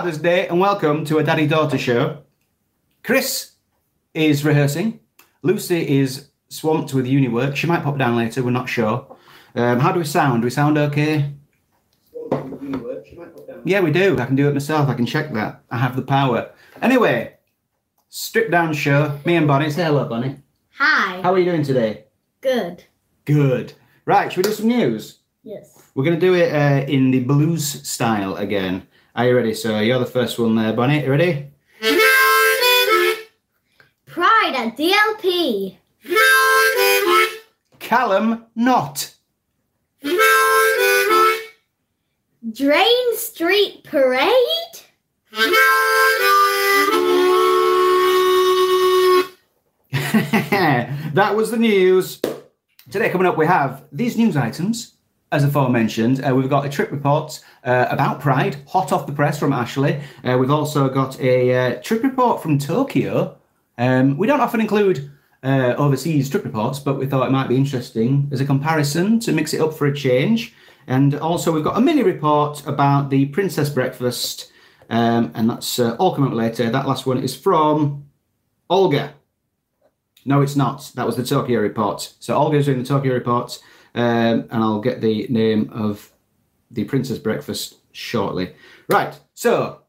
Father's Day and welcome to a daddy daughter show. Chris is rehearsing. Lucy is swamped with uni work. She might pop down later, we're not sure. Um, how do we sound? Do we sound okay? Yeah, we do. I can do it myself. I can check that. I have the power. Anyway, strip down show. Me and Bonnie. Say hello, Bonnie. Hi. How are you doing today? Good. Good. Right, should we do some news? Yes. We're going to do it uh, in the blues style again. Are you ready? So you're the first one there, Bonnie. You ready? Pride at DLP. Callum not. Drain Street Parade. that was the news. Today, coming up, we have these news items. As aforementioned, uh, we've got a trip report uh, about Pride, hot off the press from Ashley. Uh, we've also got a uh, trip report from Tokyo. Um, we don't often include uh, overseas trip reports, but we thought it might be interesting as a comparison to mix it up for a change. And also, we've got a mini report about the Princess Breakfast, um, and that's uh, all coming up later. That last one is from Olga. No, it's not. That was the Tokyo report. So Olga's doing the Tokyo report, um, and I'll get the name of the Princess Breakfast shortly. Right. So,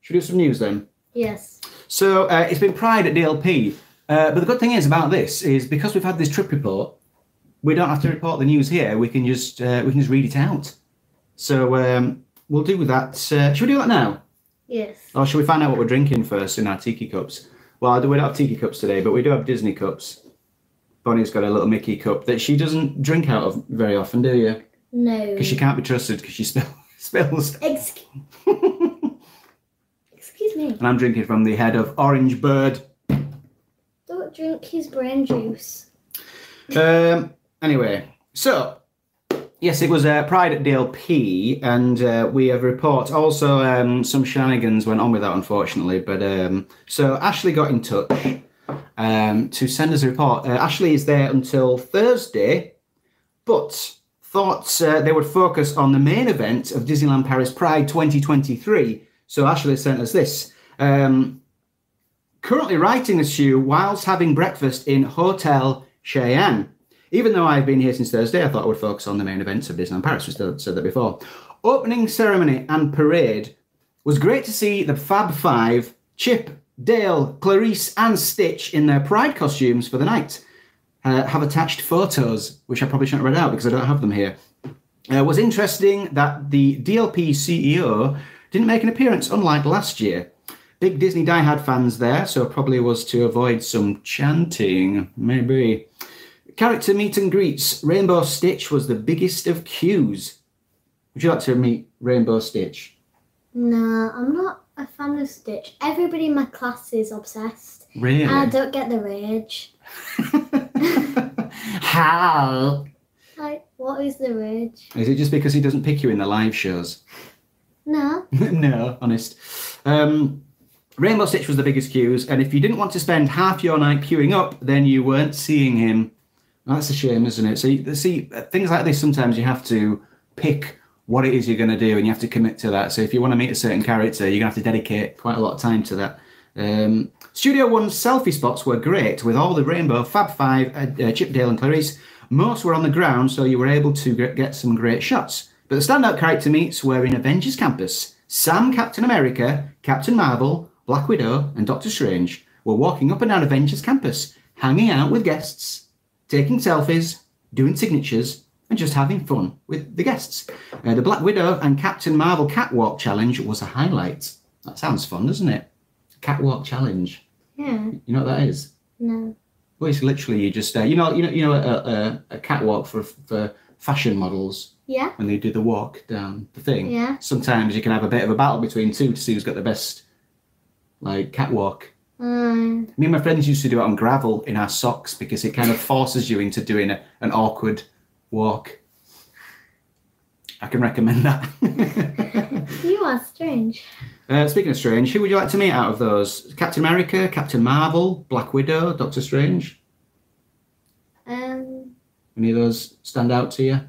should we do some news then? Yes. So uh, it's been Pride at DLP, uh, but the good thing is about this is because we've had this trip report, we don't have to report the news here. We can just uh, we can just read it out. So um, we'll do with that. Uh, should we do that now, Yes. or should we find out what we're drinking first in our tiki cups? Well, we don't have tiki cups today, but we do have Disney cups. Bonnie's got a little Mickey cup that she doesn't drink out of very often, do you? No. Because she can't be trusted because she spill, spills. Excuse. Excuse me. And I'm drinking from the head of Orange Bird. Don't drink his brain juice. Um, anyway, so yes, it was uh, Pride at DLP, and uh, we have a report. Also, um, some shenanigans went on with that, unfortunately. But um, so Ashley got in touch um, to send us a report. Uh, Ashley is there until Thursday, but thought uh, they would focus on the main event of Disneyland Paris Pride 2023. So Ashley sent us this. Um, currently writing this shoe whilst having breakfast in Hotel Cheyenne. Even though I've been here since Thursday, I thought I would focus on the main events of Disneyland Paris. We still said that before. Opening ceremony and parade was great to see the Fab Five, Chip, Dale, Clarice, and Stitch in their Pride costumes for the night. Uh, have attached photos, which I probably shouldn't read out because I don't have them here. Uh, was interesting that the DLP CEO didn't make an appearance, unlike last year. Big Disney diehard fans there, so probably was to avoid some chanting, maybe. Character meet and greets. Rainbow Stitch was the biggest of cues. Would you like to meet Rainbow Stitch? No, I'm not a fan of Stitch. Everybody in my class is obsessed. Really? I don't get the rage. How? Like, what is the rage? Is it just because he doesn't pick you in the live shows? No. no, honest. Um, Rainbow Stitch was the biggest queues, and if you didn't want to spend half your night queuing up, then you weren't seeing him. That's a shame, isn't it? So, you, see, things like this, sometimes you have to pick what it is you're going to do, and you have to commit to that. So, if you want to meet a certain character, you're going to have to dedicate quite a lot of time to that. Um, Studio One's selfie spots were great with all the Rainbow, Fab Five, uh, uh, Chip Dale, and Clarice. Most were on the ground, so you were able to get some great shots. But the standout character meets were in Avengers Campus. Sam, Captain America, Captain Marvel, Black Widow, and Doctor Strange were walking up and down Avengers Campus, hanging out with guests, taking selfies, doing signatures, and just having fun with the guests. Uh, the Black Widow and Captain Marvel catwalk challenge was a highlight. That sounds fun, doesn't it? Catwalk challenge. Yeah. You know what that is? No. Well, it's literally you just uh, you know you know you know a, a, a catwalk for for fashion models Yeah. when they do the walk down the thing. Yeah. Sometimes you can have a bit of a battle between two to see who's got the best like catwalk. Um, Me and my friends used to do it on gravel in our socks because it kind of forces you into doing a, an awkward walk. I can recommend that. you are strange. uh, speaking of strange, who would you like to meet out of those? Captain America, Captain Marvel, Black Widow, Doctor Strange? Um, Any of those stand out to you?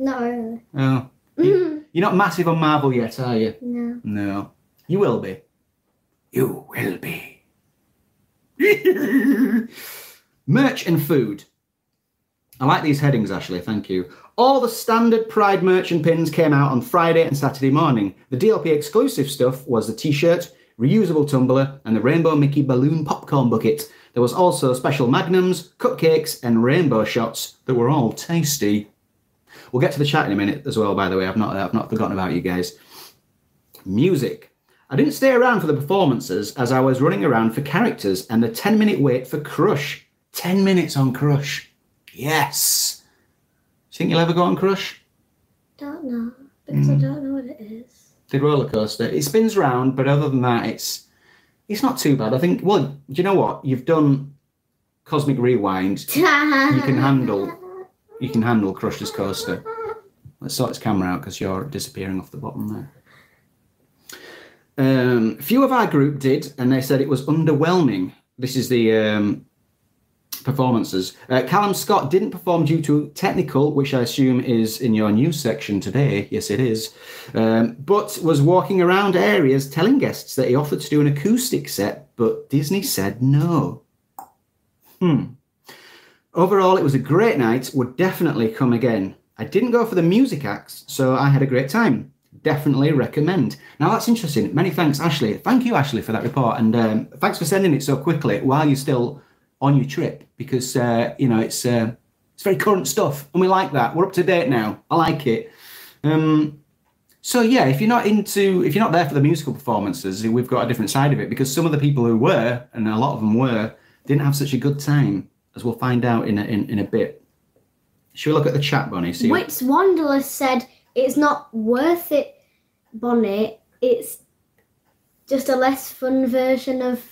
not really. Oh, you're not massive on Marvel yet, are you? No. No. You will be. You will be. Merch and food. I like these headings, Ashley. Thank you. All the standard Pride merch and pins came out on Friday and Saturday morning. The DLP exclusive stuff was the t shirt, reusable tumbler, and the Rainbow Mickey balloon popcorn bucket. There was also special magnums, cupcakes, and rainbow shots that were all tasty. We'll get to the chat in a minute as well, by the way. I've not, I've not forgotten about you guys. Music. I didn't stay around for the performances as I was running around for characters and the 10 minute wait for Crush. 10 minutes on Crush. Yes. Do you think you'll ever go on Crush? Don't know because I don't know what it is. The roller coaster. It spins round, but other than that, it's it's not too bad. I think. Well, do you know what? You've done Cosmic Rewind. you can handle- You can handle Crush's coaster. Let's sort this camera out because you're disappearing off the bottom there. Um, a few of our group did, and they said it was underwhelming. This is the um, performances. Uh, Callum Scott didn't perform due to technical, which I assume is in your news section today. Yes, it is. Um, but was walking around areas telling guests that he offered to do an acoustic set, but Disney said no. Hmm. Overall, it was a great night. Would definitely come again. I didn't go for the music acts, so I had a great time. Definitely recommend. Now that's interesting. Many thanks, Ashley. Thank you, Ashley, for that report, and um, thanks for sending it so quickly while you're still on your trip, because uh, you know it's uh, it's very current stuff, and we like that. We're up to date now. I like it. Um, so yeah, if you're not into, if you're not there for the musical performances, we've got a different side of it because some of the people who were, and a lot of them were, didn't have such a good time, as we'll find out in a, in, in a bit. Should we look at the chat, Bonnie? See what- Wits Wanderlust said it's not worth it, Bonnie. It's just a less fun version of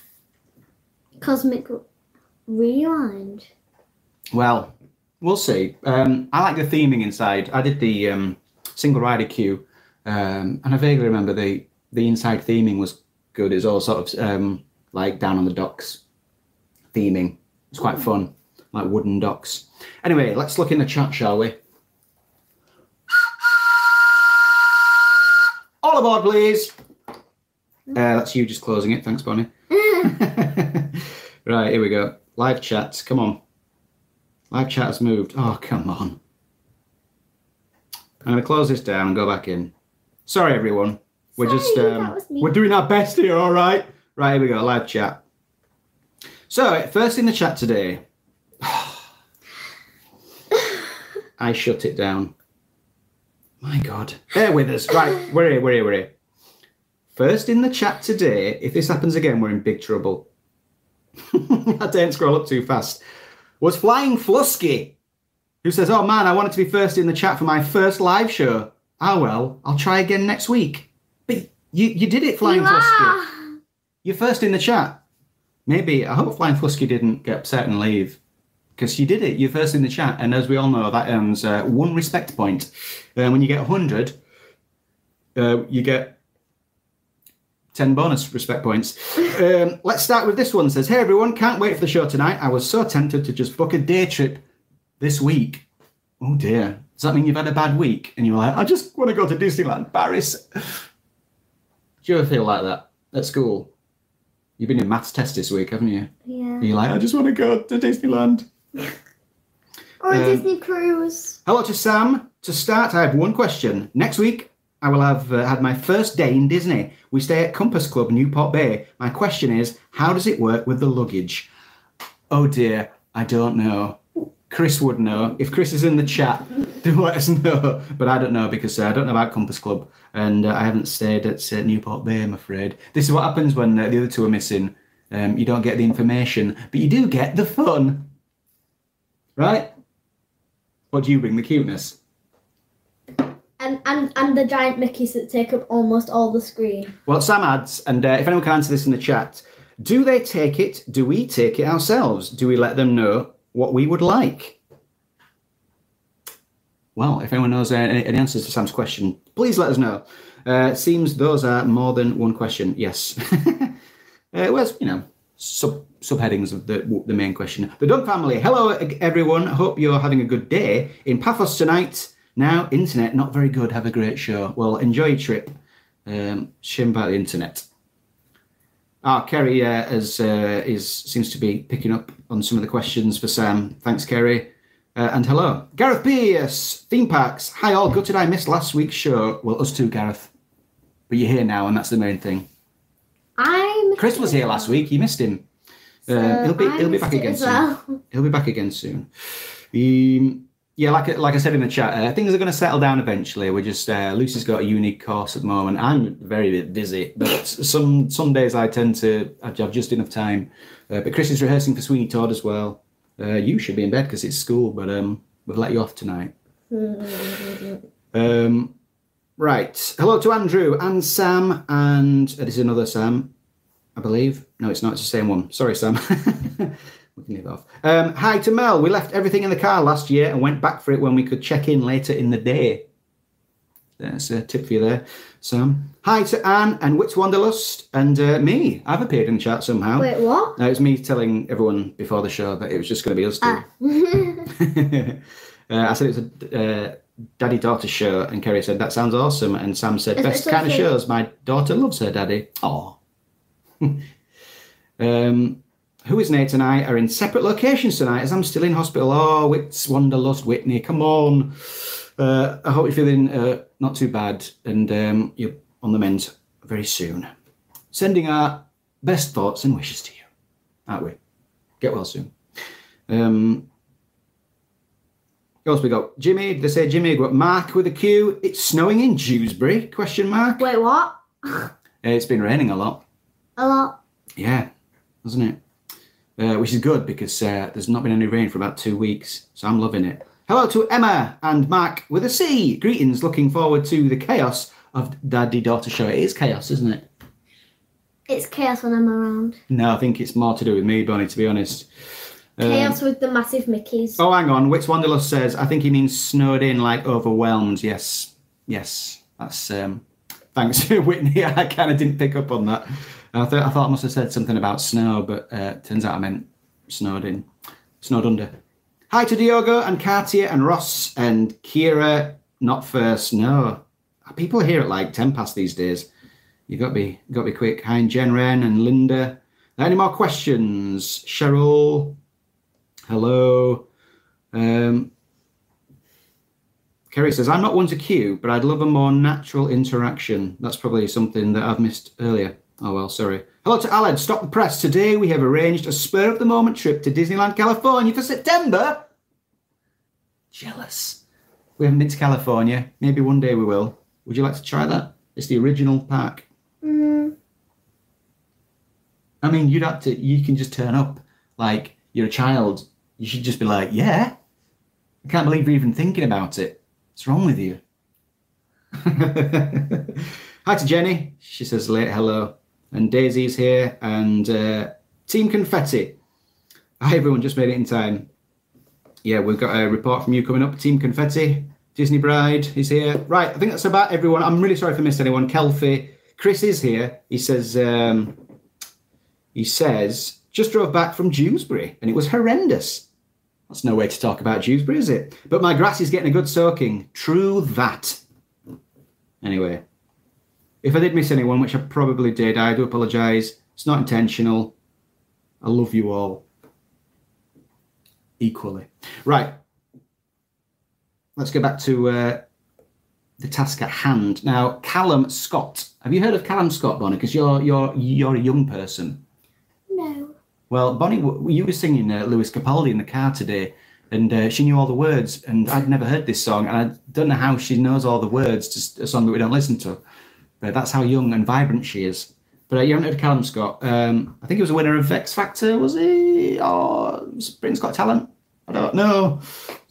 Cosmic Rewind. Well, we'll see. Um, I like the theming inside. I did the um, single rider queue, um, and I vaguely remember the the inside theming was good. It's all sort of um, like down on the docks theming. It's quite fun, like wooden docks. Anyway, let's look in the chat, shall we? All aboard, please. Uh, that's you just closing it. Thanks, Bonnie. right, here we go. Live chat. Come on. Live chat has moved. Oh, come on. I'm going to close this down and go back in. Sorry, everyone. We're just Sorry, um, was me. we're doing our best here. All right. Right here we go. Live chat. So first in the chat today, I shut it down. My God, bear with us. Right, we're here. We're here. We're here. First in the chat today. If this happens again, we're in big trouble. I don't scroll up too fast. Was Flying Flusky, who says, "Oh man, I wanted to be first in the chat for my first live show. Ah well, I'll try again next week." But you you did it, Flying you Flusky. You're first in the chat. Maybe I hope Flying Flusky didn't get upset and leave because you did it. You're first in the chat, and as we all know, that earns uh, one respect point. Uh, when you get hundred, uh, you get ten bonus respect points. Um, let's start with this one. Says, "Hey everyone, can't wait for the show tonight. I was so tempted to just book a day trip this week. Oh dear, does that mean you've had a bad week? And you're like, I just want to go to Disneyland Paris. Do you ever feel like that at school? You've been in maths test this week, haven't you? Yeah. You're like, I just want to go to Disneyland. Or a Um, Disney cruise. Hello to Sam. To start, I have one question. Next week, I will have uh, had my first day in Disney. We stay at Compass Club, Newport Bay. My question is, how does it work with the luggage? Oh dear, I don't know. Chris would know. If Chris is in the chat, do let us know. But I don't know because uh, I don't know about Compass Club and uh, I haven't stayed at uh, Newport Bay, I'm afraid. This is what happens when uh, the other two are missing. Um, you don't get the information, but you do get the fun. Right? What do you bring? The cuteness? And, and and the giant Mickeys that take up almost all the screen. Well, Sam adds, and uh, if anyone can answer this in the chat, do they take it? Do we take it ourselves? Do we let them know what we would like? Well, if anyone knows uh, any, any answers to Sam's question, please let us know. Uh, seems those are more than one question. Yes. uh, where's, you know, sub subheadings of the the main question. The Dog family. Hello, everyone. Hope you're having a good day in Paphos tonight. Now, internet not very good. Have a great show. Well, enjoy your trip. Um, shame about the internet. Ah, Kerry uh, as, uh, is seems to be picking up on some of the questions for Sam. Thanks, Kerry. Uh, and hello, Gareth Pierce, theme parks. Hi all, gutted I missed last week's show. Well, us too, Gareth. But you're here now, and that's the main thing. I'm. Chris was here last week. You missed him. Uh, he'll be he'll be back again as soon. He'll be back again soon. Um, yeah, like like I said in the chat, uh, things are going to settle down eventually. We're just uh, Lucy's got a unique course at the moment. I'm very busy, but some some days I tend to have just enough time. Uh, but Chris is rehearsing for Sweeney Todd as well. Uh, you should be in bed because it's school, but um, we've let you off tonight. Um, right. Hello to Andrew and Sam, and uh, this is another Sam, I believe. No, it's not. It's the same one. Sorry, Sam. we can leave it off. Um, hi to Mel. We left everything in the car last year and went back for it when we could check in later in the day. That's a tip for you there, Sam. Hi to Anne and Wits Wanderlust and uh, me. I've appeared in chat somehow. Wait, what? No, it was me telling everyone before the show that it was just going to be us two. Ah. uh, I said it's a uh, daddy daughter show, and Kerry said that sounds awesome, and Sam said best kind of shows. My daughter loves her daddy. Oh. um, who is Nate and I are in separate locations tonight as I'm still in hospital. Oh, Wits Wanderlust Whitney, come on. Uh, I hope you're feeling uh, not too bad and um, you're on the mend very soon. Sending our best thoughts and wishes to you, aren't we? Get well soon. Um, who else we got? Jimmy, did they say Jimmy? We got Mark with a Q. It's snowing in Dewsbury? Question mark. Wait, what? Uh, it's been raining a lot. A lot. Yeah, hasn't it? Uh, which is good because uh, there's not been any rain for about two weeks, so I'm loving it. Hello to Emma and Mark with a C. Greetings. Looking forward to the chaos of Daddy Daughter Show. It is chaos, isn't it? It's chaos when I'm around. No, I think it's more to do with me, Bonnie. To be honest. Um, Chaos with the massive Mickeys. Oh, hang on. Wits Wanderlust says, I think he means snowed in, like overwhelmed. Yes. Yes. That's, um, thanks, Whitney. I kind of didn't pick up on that. I, th- I thought I must have said something about snow, but uh, turns out I meant snowed in. Snowed under. Hi to Diogo and Katia and Ross and Kira. Not first. No. People here at like 10 past these days. you got to be, got to be quick. Hi, and Jen Wren and Linda. Any more questions? Cheryl. Hello. Um, Kerry says, I'm not one to queue, but I'd love a more natural interaction. That's probably something that I've missed earlier. Oh, well, sorry. Hello to Aled. Stop the press. Today we have arranged a spur of the moment trip to Disneyland, California for September. Jealous. We haven't been to California. Maybe one day we will. Would you like to try that? It's the original park. Mm, I mean, you'd have to, you can just turn up like you're a child. You should just be like, yeah. I can't believe you're even thinking about it. What's wrong with you? Hi to Jenny. She says late hello. And Daisy's here. And uh, Team Confetti. Hi, everyone. Just made it in time. Yeah, we've got a report from you coming up. Team Confetti. Disney Bride is here. Right, I think that's about everyone. I'm really sorry if I missed anyone. Kelfie. Chris is here. He says, um, he says, just drove back from Dewsbury and it was horrendous. That's no way to talk about Dewsbury, is it? But my grass is getting a good soaking. True that. Anyway, if I did miss anyone, which I probably did, I do apologise. It's not intentional. I love you all equally. Right. Let's go back to uh, the task at hand. Now, Callum Scott. Have you heard of Callum Scott, Bonnie? Because you're you're you're a young person. no. Well, Bonnie, you were singing uh, Lewis Capaldi in the car today, and uh, she knew all the words, and I'd never heard this song, and I don't know how she knows all the words to a song that we don't listen to, but that's how young and vibrant she is. But uh, you haven't heard Callum Scott? Um, I think he was a winner of X Factor, was he? Or Britain's Got Talent? I don't know.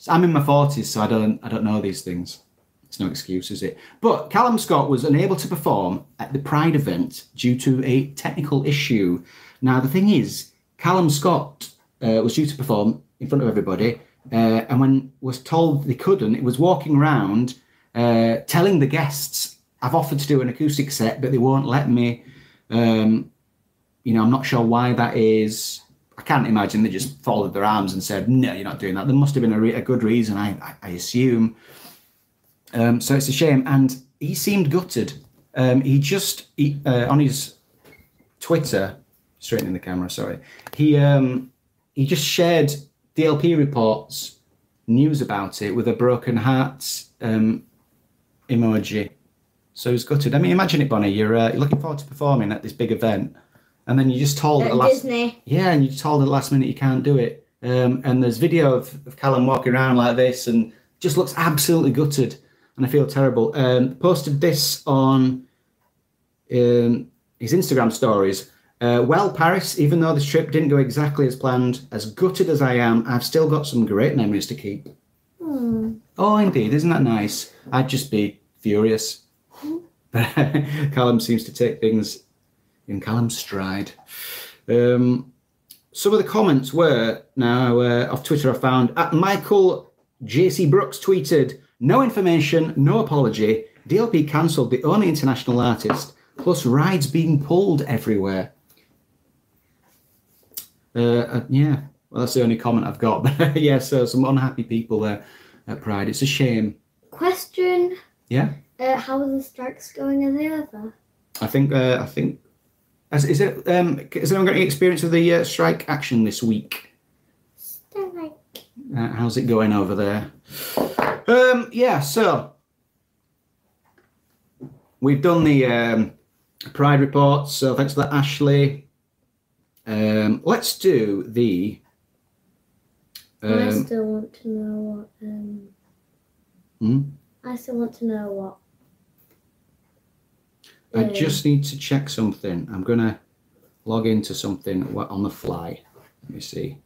I'm in my forties, so I don't I don't know these things. It's no excuse, is it? But Callum Scott was unable to perform at the Pride event due to a technical issue. Now the thing is, Callum Scott uh, was due to perform in front of everybody, uh, and when was told they couldn't, it was walking around uh, telling the guests, "I've offered to do an acoustic set, but they won't let me." Um, you know, I'm not sure why that is. I can't imagine they just folded their arms and said, "No, you're not doing that." There must have been a, re- a good reason, I, I, I assume. Um, so it's a shame, and he seemed gutted. Um, he just he, uh, on his Twitter, straightening the camera. Sorry, he um, he just shared DLP reports news about it with a broken heart um, emoji. So he's gutted. I mean, imagine it, Bonnie. You're, uh, you're looking forward to performing at this big event, and then you just told at At the last Disney. yeah, and you told at the last minute you can't do it. Um, and there's video of, of Callum walking around like this and just looks absolutely gutted. And I feel terrible. Um, posted this on um, his Instagram stories. Uh, well, Paris, even though this trip didn't go exactly as planned, as gutted as I am, I've still got some great memories to keep. Hmm. Oh, indeed, isn't that nice? I'd just be furious. Callum seems to take things in Callum's stride. Um, some of the comments were now uh, off Twitter. I found at Michael JC Brooks tweeted, "No information, no apology. DLP cancelled the only international artist, plus rides being pulled everywhere." Uh, uh, yeah, well, that's the only comment I've got. But yeah, so some unhappy people there at Pride. It's a shame. Question: Yeah, uh, How are the strikes going? Over? I think. Uh, I think. Is, is it? Um, has anyone got any experience of the uh, strike action this week? Strike. Uh, how's it going over there? Um, yeah, so we've done the um, Pride report. So thanks for that, Ashley. Um, let's do the. I Um, still want to know what. Um, Hmm? I still want to know what. I um, just need to check something. I'm gonna log into something on the fly. Let me see.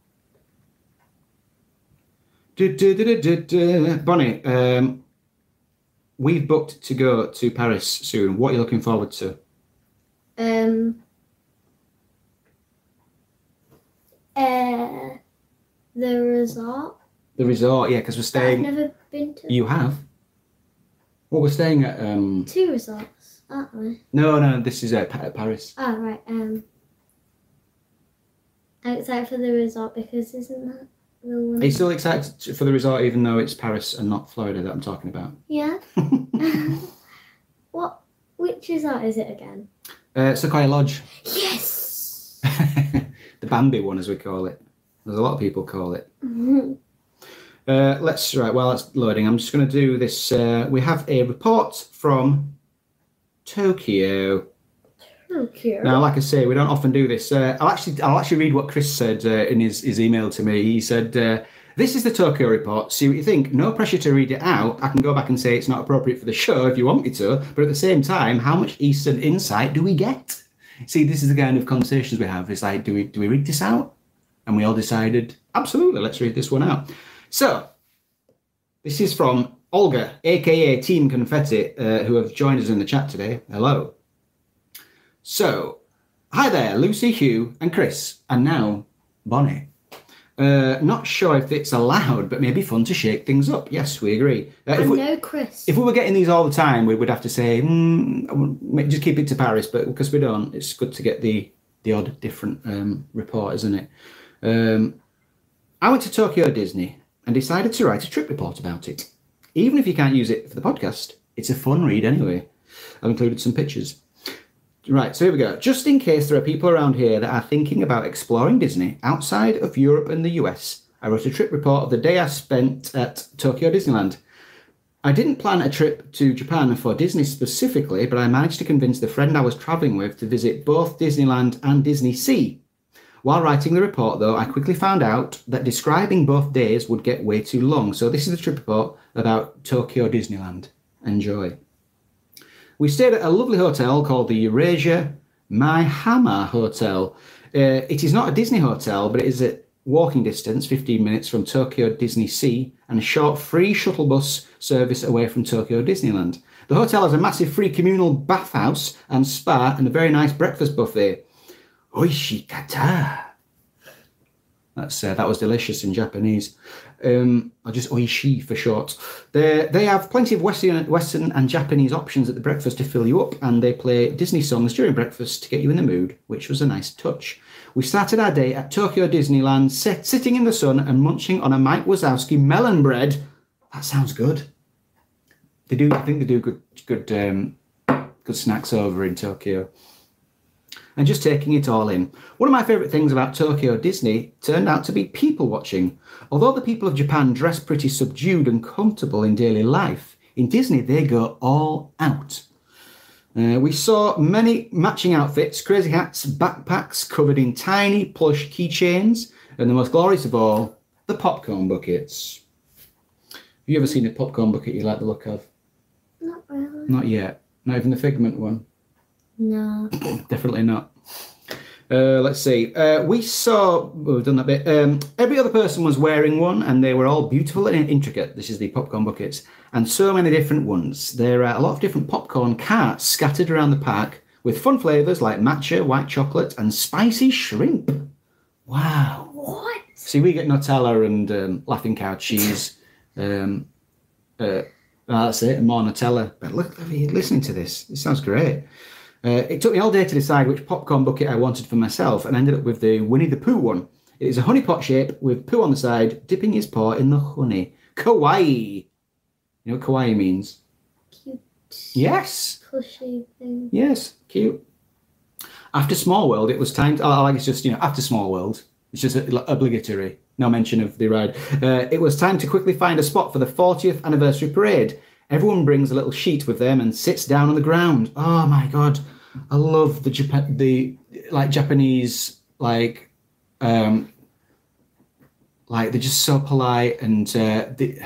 Du- du- du. Bonnie, um, we've booked to go to Paris soon. What are you looking forward to? Um. Uh, the resort. The resort, yeah, because we're staying. I've never been to You have. Well, we're staying at. Um, two resorts, aren't we? no, no, this is uh, Paris. Oh right. Um. I'm excited for the resort because isn't that the one? Are you still excited for the resort, even though it's Paris and not Florida that I'm talking about? Yeah. what? Which resort is it again? uh, Sequoia Lodge. Yes. the Bambi one, as we call it. There's a lot of people call it. Uh, let's right. While that's loading, I'm just going to do this. Uh, we have a report from Tokyo. okay. Now, like I say, we don't often do this. Uh, I'll actually, I'll actually read what Chris said uh, in his, his email to me. He said, uh, "This is the Tokyo report. See what you think. No pressure to read it out. I can go back and say it's not appropriate for the show if you want me to. But at the same time, how much Eastern insight do we get? See, this is the kind of conversations we have. It's like, do we do we read this out? And we all decided, absolutely, let's read this one out. So, this is from Olga, aka Team Confetti, uh, who have joined us in the chat today. Hello. So, hi there, Lucy, Hugh, and Chris, and now Bonnie. Uh, not sure if it's allowed, but maybe fun to shake things up. Yes, we agree. Uh, if, we, no Chris. if we were getting these all the time, we would have to say, mm, just keep it to Paris. But because we don't, it's good to get the the odd different um, report, isn't it? Um, I went to Tokyo Disney and decided to write a trip report about it. Even if you can't use it for the podcast, it's a fun read anyway. I've included some pictures. Right, so here we go. Just in case there are people around here that are thinking about exploring Disney outside of Europe and the US, I wrote a trip report of the day I spent at Tokyo Disneyland. I didn't plan a trip to Japan for Disney specifically, but I managed to convince the friend I was traveling with to visit both Disneyland and Disney Sea. While writing the report, though, I quickly found out that describing both days would get way too long. So this is the trip report about Tokyo Disneyland. Enjoy. We stayed at a lovely hotel called the Eurasia Maihama Hotel. Uh, it is not a Disney hotel, but it is at walking distance, 15 minutes from Tokyo Disney Sea, and a short free shuttle bus service away from Tokyo Disneyland. The hotel has a massive free communal bathhouse and spa and a very nice breakfast buffet. Oishikatta. That's uh, that was delicious in Japanese. Um, or just oishi for short. They they have plenty of Western Western and Japanese options at the breakfast to fill you up, and they play Disney songs during breakfast to get you in the mood, which was a nice touch. We started our day at Tokyo Disneyland, sit, sitting in the sun and munching on a Mike Wazowski melon bread. That sounds good. They do. I think they do good good um, good good snacks over in Tokyo. And just taking it all in. One of my favourite things about Tokyo Disney turned out to be people watching. Although the people of Japan dress pretty subdued and comfortable in daily life, in Disney they go all out. Uh, we saw many matching outfits, crazy hats, backpacks covered in tiny plush keychains, and the most glorious of all, the popcorn buckets. Have you ever seen a popcorn bucket you like the look of? Not really. Not yet. Not even the figment one. No. Definitely not. Uh, let's see. Uh, we saw. well, we've done that bit. Um, every other person was wearing one, and they were all beautiful and intricate. This is the popcorn buckets, and so many different ones. There are a lot of different popcorn carts scattered around the park with fun flavors like matcha, white chocolate, and spicy shrimp. Wow. What? See, we get Nutella and um, Laughing Cow cheese. Um, uh, that's it, and more Nutella. But look, listening to this, it sounds great. Uh, it took me all day to decide which popcorn bucket I wanted for myself, and ended up with the Winnie the Pooh one. It is a honey pot shape with Pooh on the side, dipping his paw in the honey. Kawaii. You know what kawaii means? Cute. Yes. Plushy thing. Yes, cute. After Small World, it was time. To, I like it's just you know after Small World, it's just obligatory. No mention of the ride. Uh, it was time to quickly find a spot for the 40th anniversary parade. Everyone brings a little sheet with them and sits down on the ground. Oh my god, I love the Japan, the like Japanese like, um, like they're just so polite and uh, the.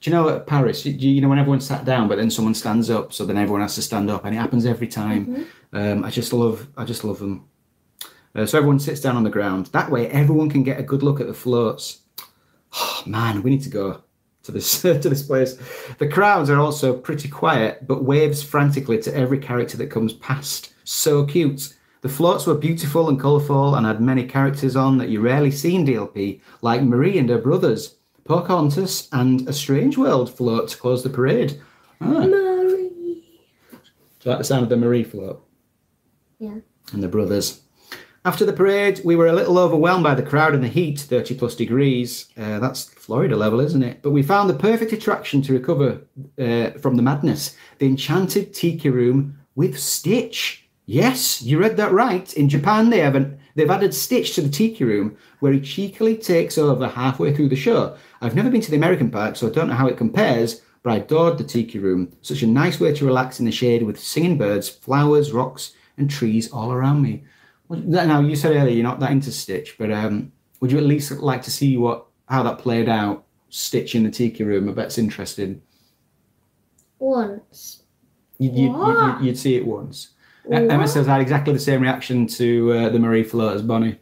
Do you know at Paris, you, you know when everyone sat down, but then someone stands up, so then everyone has to stand up, and it happens every time. Um, I just love, I just love them. Uh, so everyone sits down on the ground. That way, everyone can get a good look at the floats. Oh, man, we need to go to this to this place. The crowds are also pretty quiet, but waves frantically to every character that comes past. So cute. The floats were beautiful and colourful and had many characters on that you rarely see in DLP, like Marie and her brothers, Pocahontas, and a Strange World float to close the parade. Ah, Marie. do you like the sound of the Marie float? Yeah. and the brothers. After the parade, we were a little overwhelmed by the crowd and the heat, 30 plus degrees. Uh, that's Florida level, isn't it? But we found the perfect attraction to recover uh, from the madness the enchanted tiki room with Stitch. Yes, you read that right. In Japan, they haven't. They've added Stitch to the tiki room, where he cheekily takes over halfway through the show. I've never been to the American park, so I don't know how it compares, but I adored the tiki room. Such a nice way to relax in the shade with singing birds, flowers, rocks, and trees all around me. Now you said earlier you're not that into Stitch, but um, would you at least like to see what how that played out? Stitch in the tiki room. I bet it's interesting. Once. You'd, you'd, What? you'd, you'd see it once. E- Emma says I had exactly the same reaction to uh, the Marie float as Bonnie.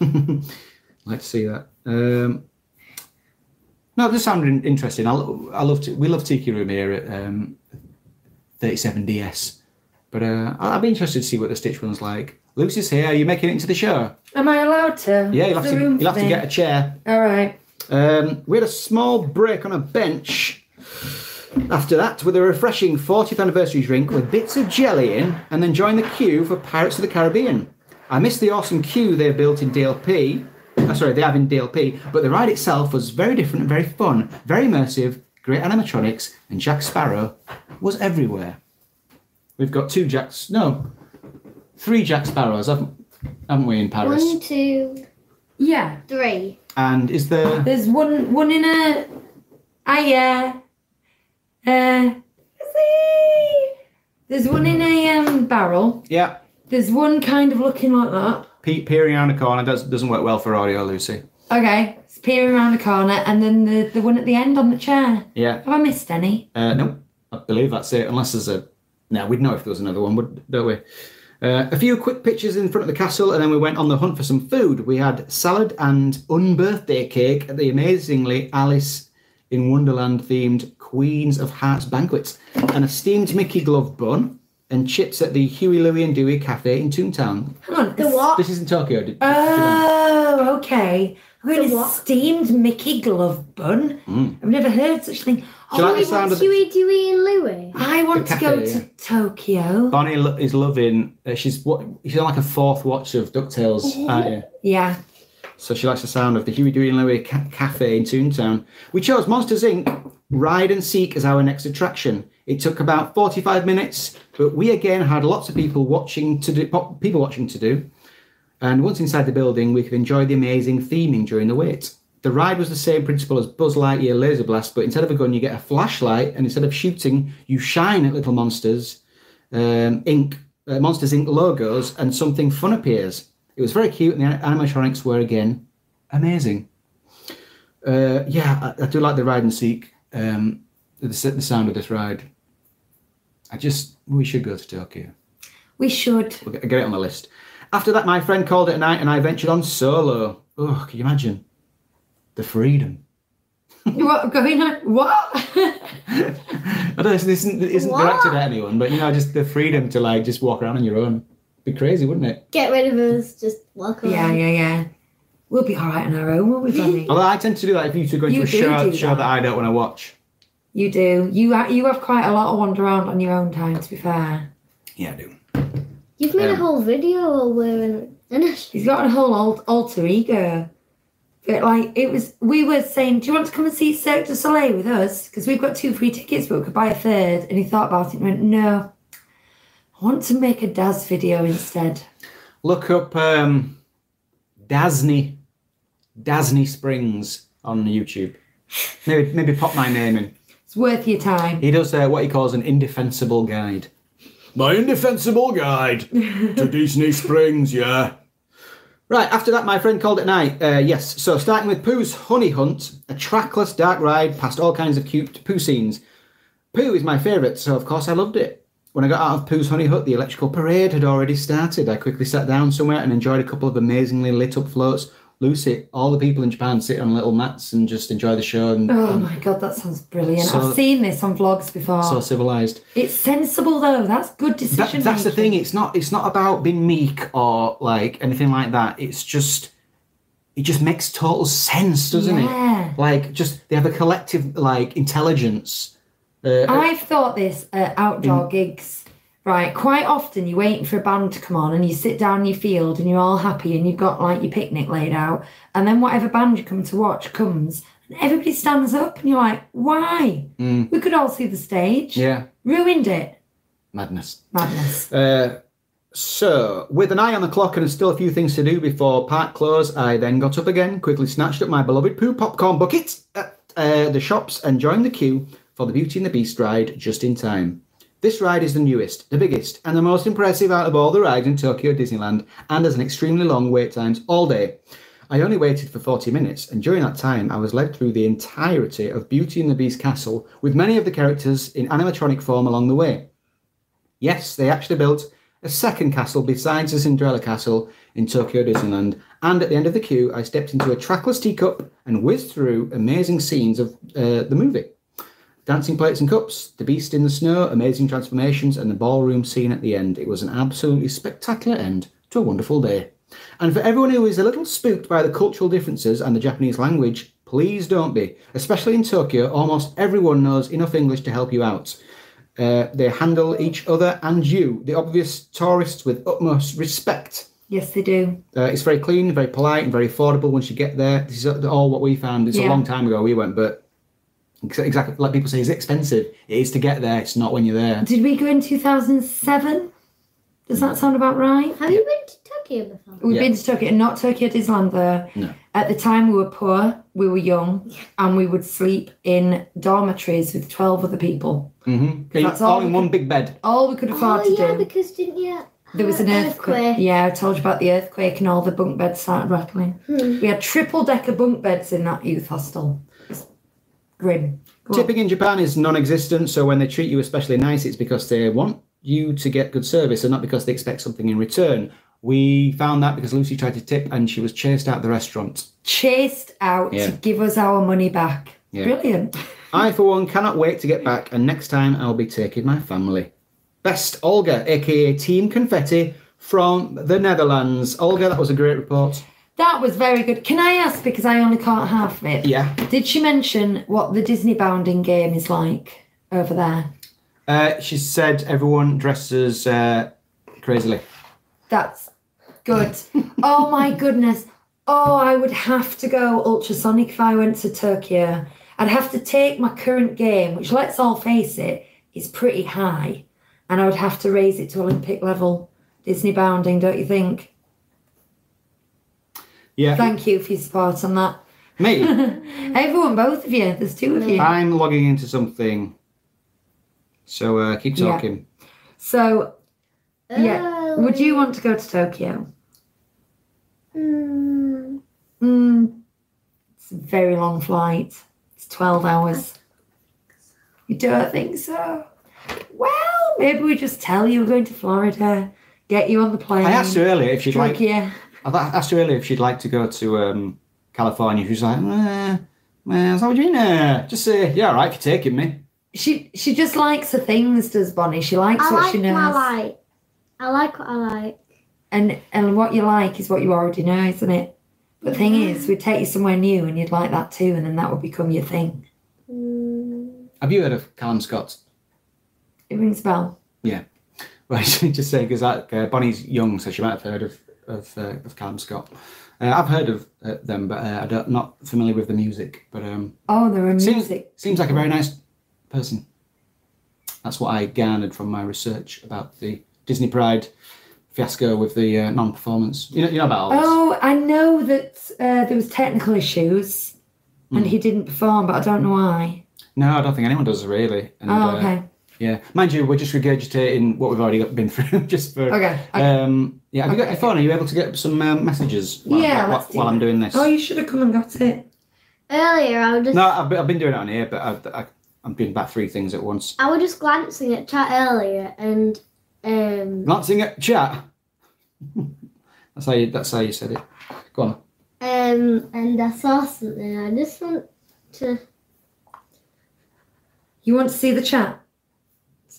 like to see that. Um, no, it just sounded interesting. I, I love to, we love Tiki Room here at um, 37DS. But uh, I- I'd be interested to see what the Stitch one's like. Lucy's here. Are you making it into the show? Am I allowed to? Yeah, you'll have to, you'll have to get a chair. All right. Um, we had a small break on a bench after that with a refreshing 40th anniversary drink with bits of jelly in, and then joined the queue for Pirates of the Caribbean. I missed the awesome queue they built in DLP. Uh, sorry, they have in DLP, but the ride itself was very different and very fun, very immersive, great animatronics, and Jack Sparrow was everywhere. We've got two Jacks, no, three Jack Sparrows, haven't, haven't we, in Paris? One, two, Yeah. three. And is there. There's one one in a I uh uh see. there's one in a um barrel. Yeah, There's one kind of looking like that. pe- peering around a corner does, doesn't work well for audio, Lucy. Okay. It's peering around the corner and then the, the one at the end on the chair. Yeah. Have I missed any? Uh, no, I believe that's it. Unless there's a, no, we'd know if there was another one, would don't we? Uh, a few quick pictures in front of the castle, and then we went on the hunt for some food. We had salad and unbirthday cake at the amazingly Alice in Wonderland themed Queens of Hearts banquets, and a steamed Mickey glove bun, and chips at the Huey, Louie, and Dewey Cafe in Toontown. Hang on. The what? This is in Tokyo. Did, Oh, okay. I'm going The steamed Mickey glove bun. Mm. I've never heard such a thing. Do you like the Oh, sound of Huey, Dewey, and Louie. I want The to go cafe, to. Tokyo. Bonnie lo- is loving. Uh, she's what? She's on like a fourth watch of Ducktales, aren't you? Yeah. So she likes the sound of the Huey, Dewey, and Louie ca- Cafe in Toontown. We chose Monsters Inc. Ride and Seek as our next attraction. It took about 45 minutes, but we again had lots of people watching to do people watching to do. And once inside the building, we could enjoy the amazing theming during the wait. The ride was the same principle as Buzz Lightyear Laser Blast, but instead of a gun, you get a flashlight, and instead of shooting, you shine at little monsters, um, ink, uh, Monsters Inc. logos, and something fun appears. It was very cute, and the animatronics were again amazing. Uh, yeah, I, I do like the ride and seek. Um, the, the sound of this ride. I just we should go to Tokyo. We should. We'll get, get it on the list. After that, my friend called it a night, and I ventured on solo. Oh, can you imagine the freedom? what going on? What? I don't know. This isn't, this isn't directed at anyone, but you know, just the freedom to like just walk around on your own. Be crazy, wouldn't it? Get rid of us, just walk around. yeah, yeah, yeah. We'll be all right on our own, won't we, Johnny? Although I tend to do that if you two go into a show, do show that. that I don't want to watch. you do. You ha- you have quite a lot of wander around on your own time. To be fair, Yeah, I do. You've made a Um, whole video while we're in Innisfree. he's got a whole alt- alter ego. But like it was, we were saying, do you want to come and see Cirque du Soleil with us? Because we've got two free tickets, but we could buy a third. And he thought about it and went, no, I want to make a Daz video instead. Look up um, Dasney, Dasney Springs on YouTube. Maybe maybe pop my name in. It's worth your time. He does uh, what he calls an indefensible guide. My indefensible guide to Disney Springs, yeah. Right, after that, my friend called it night. Uh, yes, so starting with Pooh's Honey Hunt, a trackless dark ride past all kinds of cute Pooh scenes. Pooh is my favourite, so of course I loved it. When I got out of Pooh's Honey Hunt, the electrical parade had already started. I quickly sat down somewhere and enjoyed a couple of amazingly lit up floats. Lucy, all the people in Japan sit on little mats and just enjoy the show and Oh my god, that sounds brilliant. So- I've seen this on vlogs before. so civilized. it's sensible though. That's good That, decision. that's the thing. It's not. It's not about being meek or like anything like that. It's just. It just makes total sense, doesn't Yeah. it? Like, just they have a collective like intelligence. Uh, I've thought this at outdoor Mm. gigs. Right, quite often you're waiting for a band to come on and you sit down in your field and you're all happy and you've got like your picnic laid out, and then whatever band you come to watch comes and everybody stands up and you're like, why? We could all see the stage. Mm. yeah, Ruined it. madness. Madness. Uh, so, with an eye on the clock and still a few things to do before park close, I then got up again, quickly snatched up my beloved Pooh popcorn bucket at uh, the shops and joined the queue for the Beauty and the Beast ride just in time. This ride is the newest, the biggest, and the most impressive out of all the rides in Tokyo Disneyland, and has an extremely long wait times all day. I only waited for 40 minutes, and during that time, I was led through the entirety of Beauty and the Beast Castle with many of the characters in animatronic form along the way. Yes, they actually built a second castle besides the Cinderella Castle in Tokyo Disneyland. And at the end of the queue, I stepped into a trackless teacup and whizzed through amazing scenes of uh, the movie. Dancing plates and cups, the beast in the snow, amazing transformations, and the ballroom scene at the end. It was an absolutely spectacular end to a wonderful day. And for everyone who is a little spooked by the cultural differences and the Japanese language, please don't be. Especially in Tokyo, almost everyone knows enough English to help you out. Uh, they handle each other and you, the obvious tourists, with utmost respect. Yes, they do. Uh, it's very clean, very polite, and very affordable once you get there. This is all what we found. It's a long time ago we went, but exactly like people say, it's expensive. It is to get there. It's not when you're there. Did we go in 2007? Does that sound about right? Have you been to Tokyo before? We've Yeah. been to Tokyo, not Tokyo Disneyland though. No. At the time, we were poor, we were young, and we would sleep in dormitories with 12 other people. Mm-hmm. That's all all in we one big bed. All we could afford Oh to yeah, do. because didn't you? There was an have earthquake. Yeah, I told you about the earthquake, and all the bunk beds started rattling. Hmm. We had triple decker bunk beds in that youth hostel. Grim. Go on. Tipping in Japan is non-existent, so when they treat you especially nice, it's because they want you to get good service and not because they expect something in return. We found that because Lucy tried to tip and she was chased out of the restaurant. Chased out Yeah. to give us our money back. Yeah. Brilliant. I, for one, cannot wait to get back, and next time I'll be taking my family. Best Olga, aka Team Confetti from the Netherlands. Olga, that was a great report. That was very good. Can I ask, because I only caught half of it, Yeah. did she mention what the Disney bounding game is like over there? Uh, she said everyone dresses uh, crazily. That's good. oh my goodness. Oh, I would have to go ultrasonic if I went to Turkey. I'd have to take my current game, which let's all face it, is pretty high, and I would have to raise it to Olympic level. Disney bounding, don't you think? Yeah. Thank you for your support on that. Me, Everyone, both of you. There's two of you. I'm logging into something. So uh, keep Yeah. talking. So, yeah. Oh. Would you want to go to Tokyo? Mm, Mm, it's a very long flight. It's 12 hours. You don't think so? Well, maybe we just tell you we're going to Florida, get you on the plane. I asked her earlier if she'd like. drug you. I asked her earlier if she'd like to go to um, California. She was like, eh, well, so what do you mean? Uh, just say, yeah, all right, if you're taking me. She she just likes the things, does Bonnie? She likes I what like she what knows. I like. I like what I like. And and what you like is what you already know, isn't it? But the thing Yeah. is, we'd take you somewhere new and you'd like that too, and then that would become your thing. Mm, Have you heard of Callum Scott? It rings a bell. Yeah. Well, she just saying because like, uh, Bonnie's young, so she might have heard of of, uh, of Callum Scott. Uh, I've heard of uh, them, but uh, I don't not familiar with the music. But um, Oh, there are seems music. seems like a very nice person. That's what I garnered from my research about the Disney Pride fiasco with the uh, non-performance. You know, you know about all this. Oh, I know that uh, there was technical issues and Hmm. he didn't perform, but I don't know why. No, I don't think anyone does really. And, Oh, okay. Yeah, mind you, we're just regurgitating what we've already been through, just for. Okay. okay. Um, yeah, have you got your phone? Are you able to get some um, messages while, Yeah, while, let's do while I'm doing this? oh, you should have come and got it. earlier, I was just No, I've been, I've been doing it on here, but I, I, I'm doing about three things at once. I was just glancing at chat earlier, and um, Glancing at chat. that's how you. That's how you said it. Go on. um, and I saw something. I just want to You want to see the chat?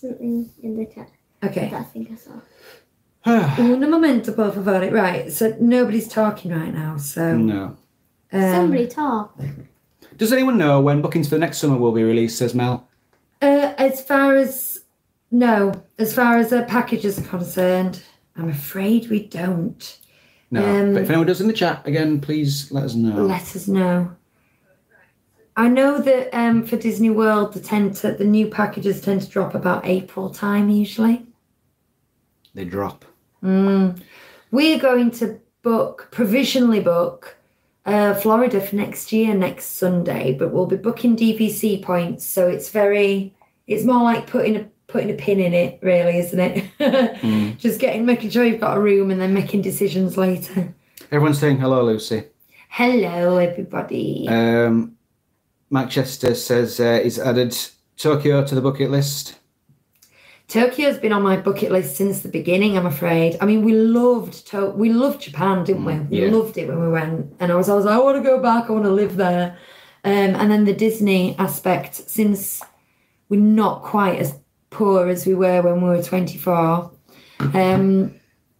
Something in the chat Okay. that I think I saw. Un momento, por favore. Right, so nobody's talking right now, so. no. Um, Somebody talk. Does anyone know when bookings for the next summer will be released? Says Mel. Uh, as far as. No, as far as the packages are concerned, I'm afraid we don't. No. Um, but if anyone does in the chat again, please let us know. Let us know. I know that um, for Disney World, the tend to, the new packages tend to drop about April time usually. They drop. Mm. We're going to book provisionally book uh, Florida for next year, next Sunday, but we'll be booking DVC points, so it's very, it's more like putting a putting a pin in it, really, isn't it? Mm. Just getting making sure you've got a room and then making decisions later. Everyone's saying hello, Lucy. Hello, everybody. Um, Mac Chester says uh, he's added Tokyo to the bucket list. Tokyo's been on my bucket list since the beginning. I'm afraid. I mean, we loved to- we loved Japan, didn't we? We yeah. loved it when we went, and I was always like, I want to go back. I want to live there. Um, and then the Disney aspect, since we're not quite as poor as we were when we were 24, um,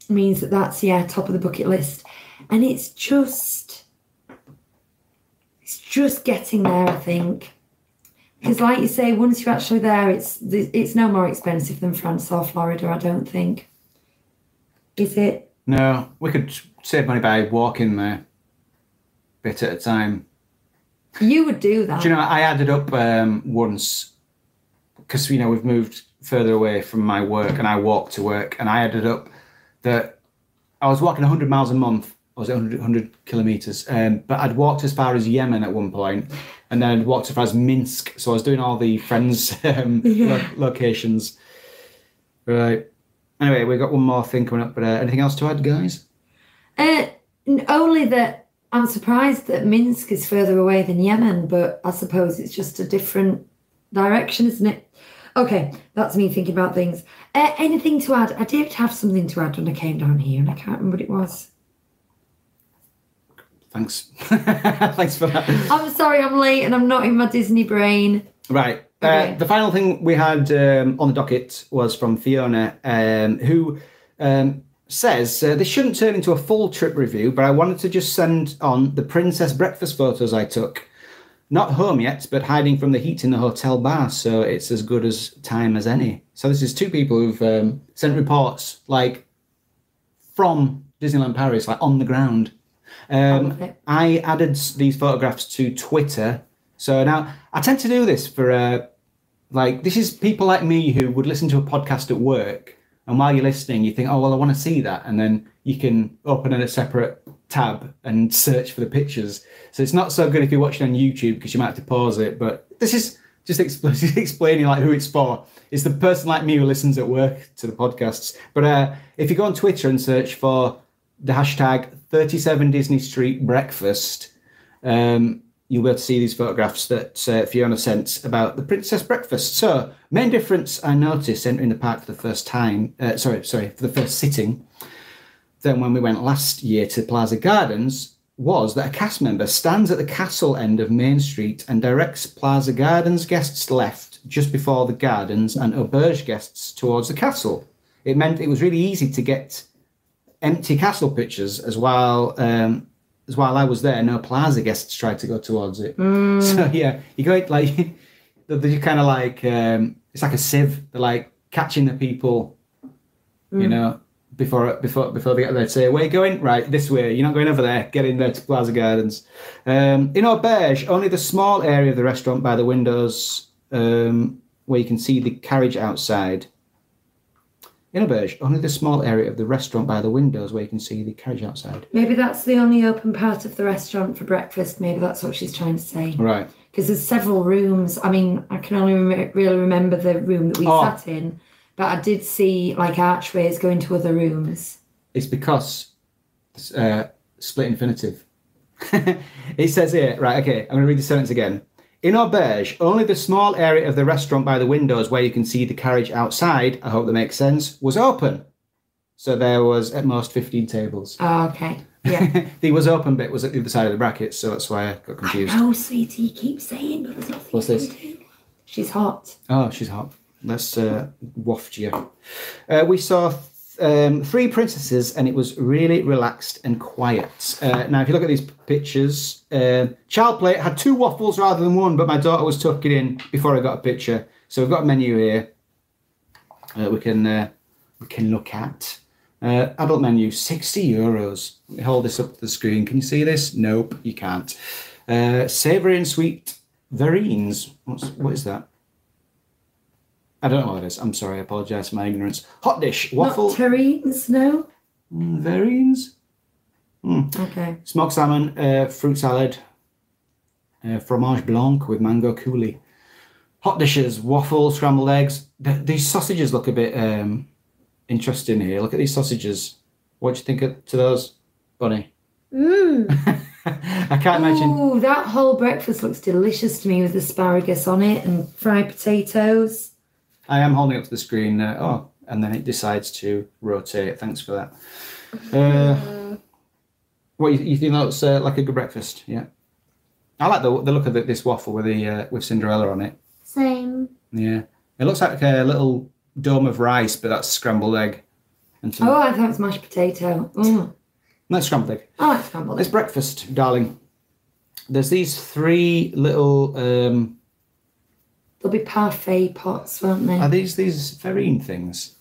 means that that's yeah top of the bucket list, and it's just just getting there. I think. Because, like you say, once you're actually there, it's it's no more expensive than France or Florida. I don't think. Is it? No, we could save money by walking there, bit at a time. You would do that. Do you know, I added up um, once because you know we've moved further away from my work, and I walk to work, and I added up that I was walking 100 miles a month. Was 100, 100 kilometers, um, but I'd walked as far as Yemen at one point, and then I'd walked as far as Minsk. So I was doing all the friends um, Yeah. lo- locations. Right. Anyway, we've got one more thing coming up, but uh, anything else to add, guys? Uh, only that I'm surprised that Minsk is further away than Yemen, but I suppose it's just a different direction, isn't it? Okay, that's me thinking about things. Uh, anything to add? I did have something to add when I came down here, and I can't remember what it was. Thanks. Thanks for that. I'm sorry, I'm late, and I'm not in my Disney brain. Right. Okay. Uh, the final thing we had um, on the docket was from Fiona, um, who um, says uh, this shouldn't turn into a full trip review, but I wanted to just send on the princess breakfast photos I took. Not home yet, but hiding from the heat in the hotel bar, so it's as good as time as any. So this is two people who've um, sent reports, like from Disneyland Paris, like on the ground. I Um, love. I added these photographs to Twitter So now I tend to do this for uh, like this is people like me who would listen to a podcast at work, and while you're listening, you think, oh well, I want to see that, and then you can open in a separate tab and search for the pictures. So it's not so good if you're watching on YouTube because you might have to pause it. But this is just expl- explaining like who it's for. It's the person like me who listens at work to the podcasts. But uh, if you go on Twitter and search for the hashtag 37 Disney Street Breakfast, um, you'll be able to see these photographs that uh, Fiona sent about the Princess Breakfast. So, main difference I noticed entering the park for the first time, uh, sorry, sorry, for the first sitting, than when we went last year to Plaza Gardens was that a cast member stands at the castle end of Main Street and directs Plaza Gardens guests left just before the gardens and auberge guests towards the castle. It meant it was really easy to get empty castle pictures as while um, as while I was there, no Plaza guests tried to go towards it. So yeah, you go like they're kind of like um, it's like a sieve. They're like catching the people, you know, before before before they get there. Say, where you going? Right, this way. You're not going over there. Get in there to Plaza Gardens. Um, in Auberge, only the small area of the restaurant by the windows um, where you can see the carriage outside. In Auberge, only the small area of the restaurant by the windows where you can see the carriage outside. Maybe that's the only open part of the restaurant for breakfast. Maybe that's what she's trying to say. Right. Because there's several rooms. I mean, I can only rem- really remember the room that we Oh. sat in, but I did see like archways going to other rooms. It's because uh, split infinitive. it says here, right, okay, I'm going to read the sentence again. In Auberge, only the small area of the restaurant by the windows where you can see the carriage outside, I hope that makes sense, was open. So there was at most 15 tables. Oh, okay. Yeah. the was open bit was at the other side of the bracket, so that's why I got confused. oh, sweetie, you keep saying, but there's nothing. What's this? She's hot. Oh, she's hot. Let's uh, waft you. Uh, we saw um, three princesses, and it was really relaxed and quiet. Uh, now, if you look at these pictures, uh, Child Play had two waffles rather than one, but my daughter was tucking in before I got a picture. So we've got a menu here. Uh, we can uh, we can look at. Uh, adult menu, 60 euros. Hold this up to the screen. Can you see this? Nope, you can't. Savoury and sweet verrines. What's, what is that? I don't know what it is. I'm sorry. I apologise for my ignorance. Hot dish, waffle, Not terrines, no? mm, verrines, Okay. smoked salmon, uh, fruit salad, uh, fromage blanc with mango coulis. Hot dishes, waffle, scrambled eggs. Th- these sausages look a bit um, interesting here. Look at these sausages. What do you think of, to those, Bunny? Mmm. I can't imagine. Ooh, that whole breakfast looks delicious to me with asparagus on it and fried potatoes. I am holding up to the screen. Uh, oh, and then it decides to rotate. Thanks for that. Uh, what you, you think that's uh, like a good breakfast? Yeah. I like the the look of the, this waffle with the uh, with Cinderella on it. Same. Yeah, it looks like a little dome of rice, but that's scrambled egg. And some, Oh, I thought it was mashed potato. Mm. no, scrambled egg. I like scrambled It's breakfast, darling. There's these three little. Um, There'll be parfait pots, won't there? are these these farine things?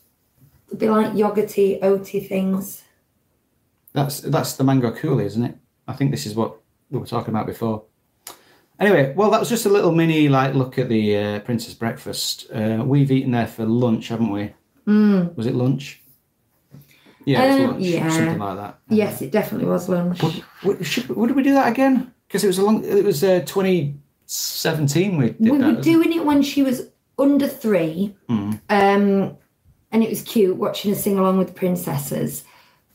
They'll be like yogurty, oaty things. That's that's the mango coulis, isn't it? I think this is what we were talking about before. Anyway, well, that was just a little mini like look at the uh, Princess Breakfast. Uh, we've eaten there for lunch, haven't we? Mm. Was it lunch? Yeah, it was Um, lunch, yeah. something like that. Yes, it definitely was lunch. Would, would, should, would we do that again? Because it was a long. It was uh, 2017. We did we that. were doing it when she was under three, Mm. um, and it was cute watching her sing along with the princesses.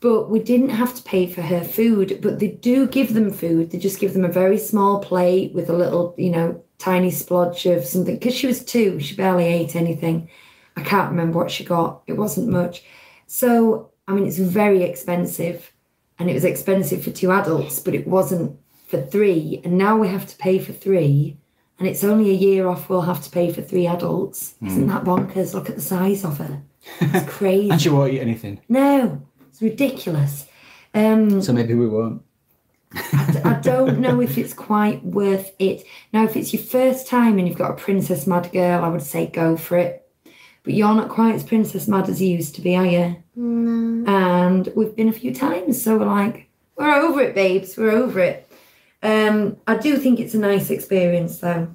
But we didn't have to pay for her food. But they do give them food. They just give them a very small plate with a little, you know, tiny splodge of something. Because she was two, she barely ate anything. I can't remember what she got. It wasn't much. So I mean, it's very expensive, and it was expensive for two adults, but it wasn't for three. And now we have to pay for three and it's only a year off we'll have to pay for three adults. Isn't that bonkers? Look at the size of her. It's crazy. And she won't eat anything. no, it's ridiculous. Um, So maybe we won't. I don't know if it's quite worth it. Now, if it's your first time and you've got a princess mad girl, I would say go for it. But you're not quite as princess mad as you used to be, are you? No. and we've been a few times, so we're like, we're over it, babes, we're over it. Um, I do think it's a nice experience though.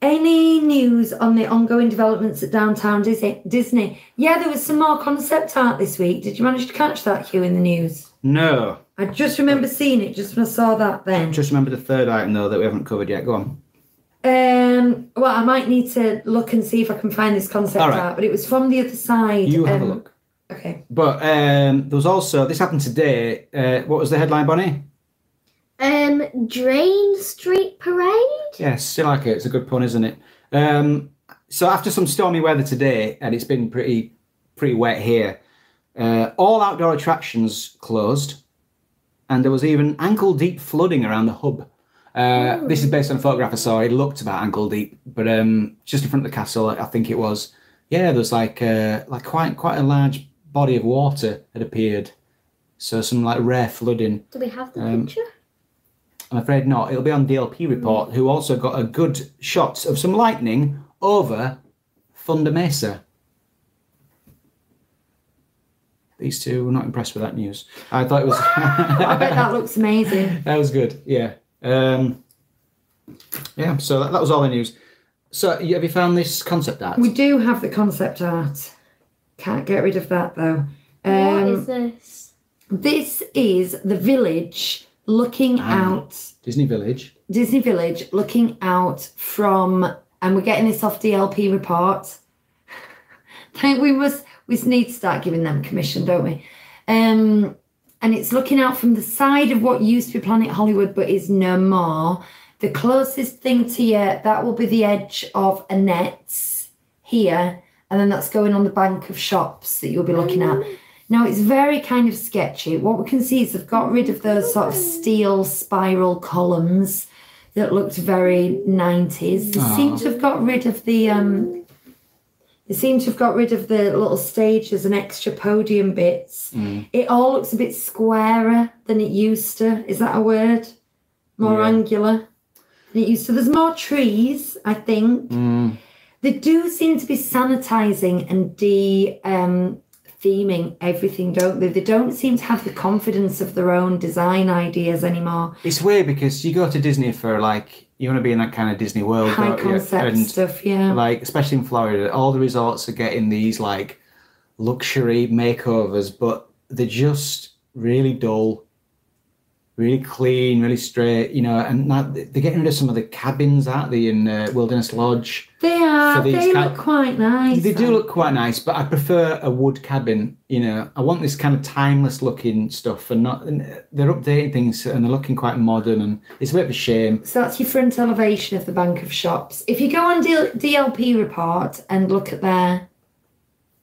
Any news on the ongoing developments at Downtown Disney? Disney? Yeah, there was some more concept art this week. Did you manage to catch that, Hugh, in the news? No. I just remember seeing it just when I saw that then. Just remember the third item though that we haven't covered yet. Go on. Um, well, I might need to look and see if I can find this concept right. art, but it was from the other side. You have a um, look. Okay. But um, there was also this happened today. Uh, what was the headline, Bonnie? Um, Drain Street Parade. Yes, like it. It's a good pun, isn't it? Um, so after some stormy weather today, and it's been pretty pretty wet here, uh, all outdoor attractions closed, and there was even ankle deep flooding around the hub. Uh, this is based on a photograph I saw. It looked about ankle deep, but um, just in front of the castle, I think it was. Yeah, there was like uh, like quite quite a large body of water had appeared. So some like rare flooding. Do we have the Um, picture? I'm afraid not. It'll be on DLP report, who also got a good shot of some lightning over Thunder Mesa. These two were not impressed with that news. I thought it was. I bet that looks amazing. that was good. Yeah. Um, yeah. So that, that was all the news. So have you found this concept art? We do have the concept art. Can't get rid of that though. what Um, is this? this is the village looking out, Disney Village. Disney Village looking out from, and we're getting this off DLP report. think we must we need to start giving them commission, don't we? Um, and it's looking out from the side of what used to be Planet Hollywood, but is no more. The closest thing to you that will be the edge of Annette's here, and then that's going on the bank of shops that you'll be looking at. Now it's very kind of sketchy. What we can see is they've got rid of those sort of steel spiral columns that looked very 90s. They seem to have got rid of the um they seem to have got rid of the little stages and extra podium bits. It all looks a bit squarer than it used to. Is that a word? More Yeah. angular than it used to. There's more trees, I think. Mm. They do seem to be sanitizing and de um, theming everything, don't they? They don't seem to have the confidence of their own design ideas anymore. It's weird because you go to Disney for like you want to be in that kind of Disney world, High concept And stuff, yeah. like especially in Florida, all the resorts are getting these like luxury makeovers, but they're just really dull, really clean, really straight, you know. And now they're getting rid of some of the cabins, aren't they, in uh, Wilderness Lodge? They are. They kind- look quite nice. They do look quite nice, but I prefer a wood cabin. You know, I want this kind of timeless looking stuff, and not. And they're updating things, and they're looking quite modern, and it's a bit of a shame. So that's your front elevation of the bank of shops. If you go on DLP report and look at their,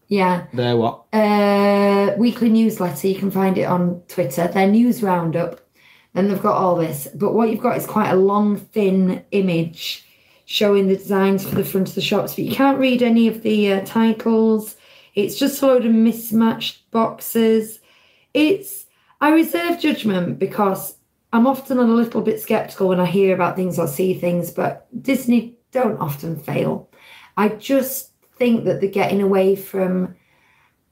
yeah, They're what? uh, weekly newsletter, you can find it on Twitter. Their news roundup, and they've got all this. But what you've got is quite a long, thin image showing the designs for the front of the shops, but you can't read any of the uh, titles. It's just a load of mismatched boxes. It's I reserve judgment because I'm often a little bit skeptical when I hear about things or see things, but Disney don't often fail. I just think that they're getting away from.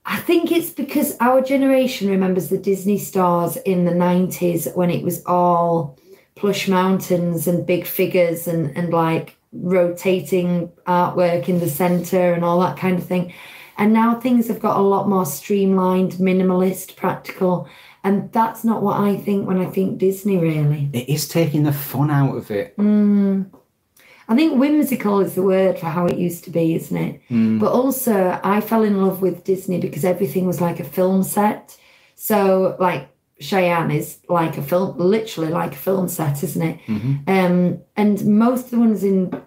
I think it's because our generation remembers the Disney Stores in the 90s when it was all plush mountains and big figures and, and like rotating artwork in the center and all that kind of thing. And now things have got a lot more streamlined, minimalist, practical. And that's not what I think when I think Disney, really. It is taking the fun out of it. Mm. I think whimsical is the word for how it used to be, isn't it? But also, I fell in love with Disney because everything was like a film set. So, like, Cheyenne is like a film, literally like a film set, isn't it? Um, and most of the ones in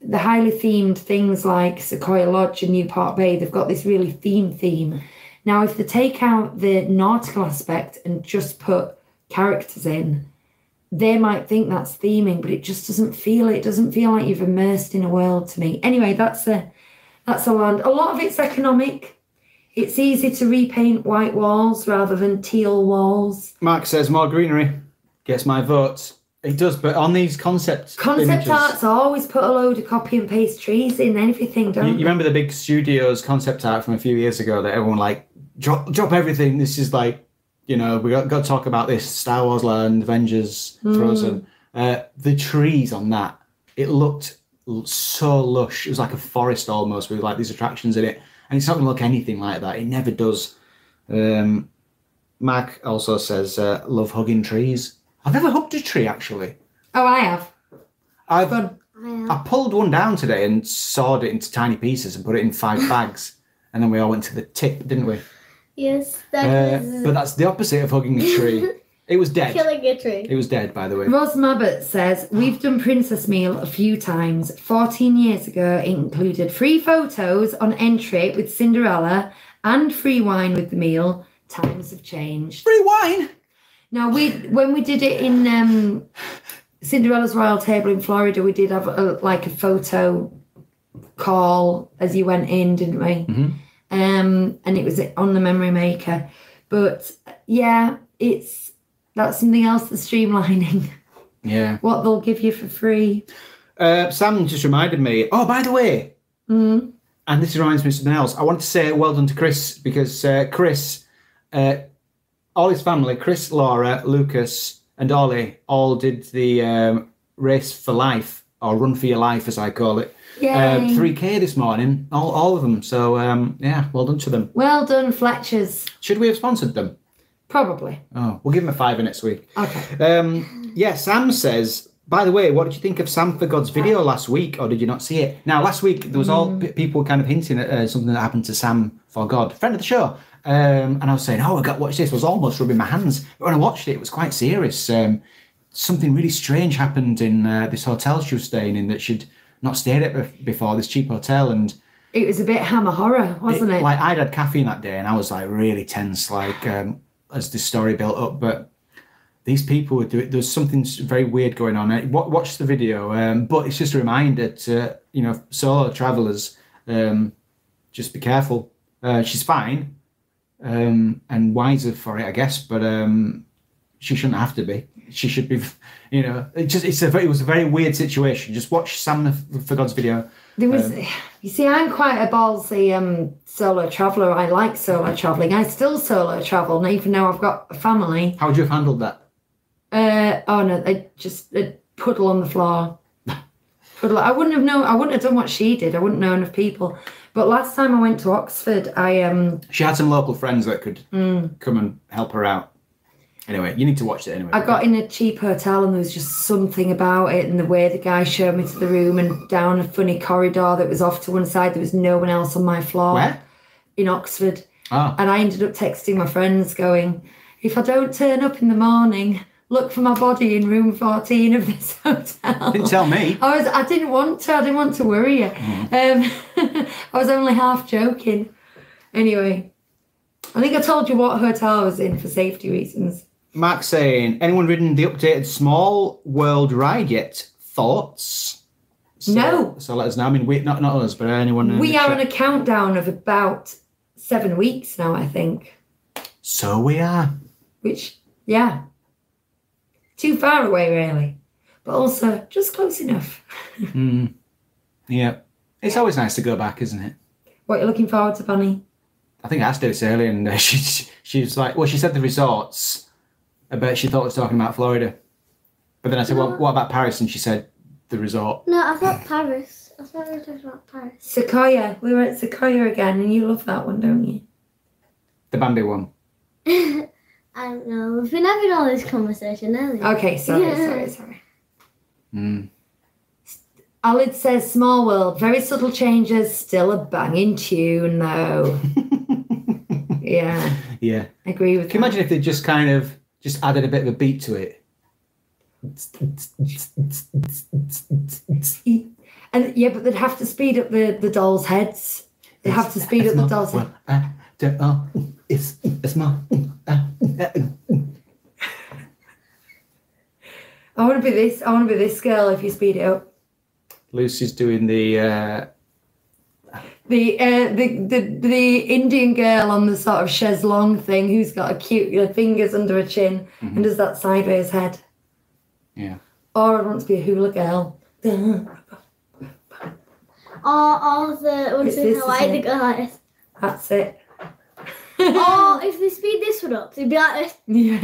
the highly themed things like Sequoia Lodge and Newport Bay, they've got this really theme theme. Now, if they take out the nautical aspect and just put characters in, they might think that's theming, but it just doesn't feel it. doesn't feel like you've immersed in a world to me. Anyway, that's a that's a land. A lot of it's economic. It's easy to repaint white walls rather than teal walls. Mark says more greenery gets my vote. It does, but on these concept Concept images, arts always put a load of copy and paste trees in everything, don't You, you remember the big studios concept art from a few years ago that everyone like drop drop everything. This is like you know, we got, got to talk about this Star Wars Land, Avengers, Frozen. Uh, the trees on that, it looked so lush. It was like a forest almost with like these attractions in it. And it's not going to look anything like that. It never does. Um, Mac also says, uh, love hugging trees. I've never hugged a tree actually. Oh, I have. I've Fun. I pulled one down today and sawed it into tiny pieces and put it in five bags. And then we all went to the tip, didn't we? Yes, Uh, that is but that's the opposite of hugging a tree. It was dead. killing a tree. It was dead, by the way. Ros Mabbott says, We've done Princess Meal a few times. 14 years ago, it included free photos on entry with Cinderella and free wine with the meal. Times have changed. Free wine. Now, we when we did it in um, Cinderella's Royal Table in Florida, we did have a, like a photo call as you went in, didn't we? Mhm. Um, and it was on the memory maker. But yeah, it's that's something else that's streamlining Yeah. what they'll give you for free. Uh, Sam just reminded me. Oh, by the way, Mm. and this reminds me of something else. I want to say well done to Chris because uh, Chris, uh, all his family, Chris, Laura, Lucas, and Ollie, all did the um, race for life or run for your life, as I call it. Yay. Um, 3K this morning, all, all of them. So um, yeah, well done to them. Well done, Fletchers. Should we have sponsored them? Probably. Oh, we'll give them a fiver next week. Okay. Um, yeah, Sam says. By the way, what did you think of Sam for God's video last week, or did you not see it? Now, last week there was all p- people kind of hinting at uh, something that happened to Sam for God, friend of the show, um, and I was saying, "Oh, I got to watch this." I was almost rubbing my hands, but when I watched it, it was quite serious. Um, something really strange happened in uh, this hotel she was staying in that she'd not stayed at before, this cheap hotel, and It was a bit hammer horror, wasn't it? like I'd had caffeine that day, and I was like really tense, like um, as the story built up. But these people were doing. There's something very weird going on. Watch the video, um, but it's just a reminder to you know solo travelers, um, just be careful. Uh, she's fine, um, and wiser for it, I guess. But um, she shouldn't have to be. She should be, you know. It just it's a very, it was a very weird situation. Just watch Sam for God's video. There was, you see, I'm quite a ballsy um, solo traveller. I like solo travelling. I still solo travel, and even though I've got a family. How would you have handled that? Uh, oh no, they just a puddle on the floor. Puddle. I wouldn't have known. I wouldn't have done what she did. I wouldn't know enough people. But last time I went to Oxford, I um, She had some local friends that could Mm. come and help her out. Anyway, you need to watch it anyway. I got in a cheap hotel, and there was just something about it, and the way the guy showed me to the room, and down a funny corridor that was off to one side. There was no one else on my floor Where? in Oxford. Oh, And I ended up texting my friends going, if I don't turn up in the morning, look for my body in room 14 of this hotel. didn't tell me. I was I didn't want to, I didn't want to worry you. Um, I was only half joking. Anyway, I think I told you what hotel I was in for safety reasons. Mark saying, anyone ridden the updated Small World ride yet? Thoughts? So, No. So let us know. I mean, we not not us, but anyone. We are on a countdown of about seven weeks now, I think. So we are. Which, yeah, too far away, really. But also just close enough. Mm. Yeah. It's always nice to go back, isn't it? What you're looking forward to, Bunny? I think I asked her this earlier, and uh, she she was like, well, she said the resorts, I bet she thought I was talking about Florida. But then I said, well, what about Paris? And she said the resort. No, I thought Paris. I thought we were talking about Paris. Sequoia. We were at Sequoia again, and you love that one, don't you? The Bambi one. I don't know. We've been having all this conversation earlier. Okay, sorry, Yeah. sorry, sorry. Mm. Alid says Small World, very subtle changes, still a banging tune though. yeah, Yeah. I agree with Can you imagine if they just kind of just added a bit of a beat to it? And yeah, but they'd have to speed up the, the dolls' heads. They'd have to speed up the dolls' heads. I. It's it's more. I want to be this. I want to be this girl if you speed it up. Lucy's doing the. Uh, The uh, the the the Indian girl on the sort of chaise longue thing who's got a cute her fingers under her chin and does that sideways head. yeah. Or I want to be a hula girl. Or all the ones in Hawaii, the guys. That's it. or if they speed this one up, they'd be like this. yeah.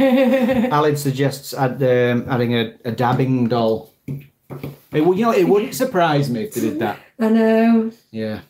Alid suggests add, um, adding a, a dabbing doll. It, would- you know, it wouldn't surprise me if they did that. I know. Yeah.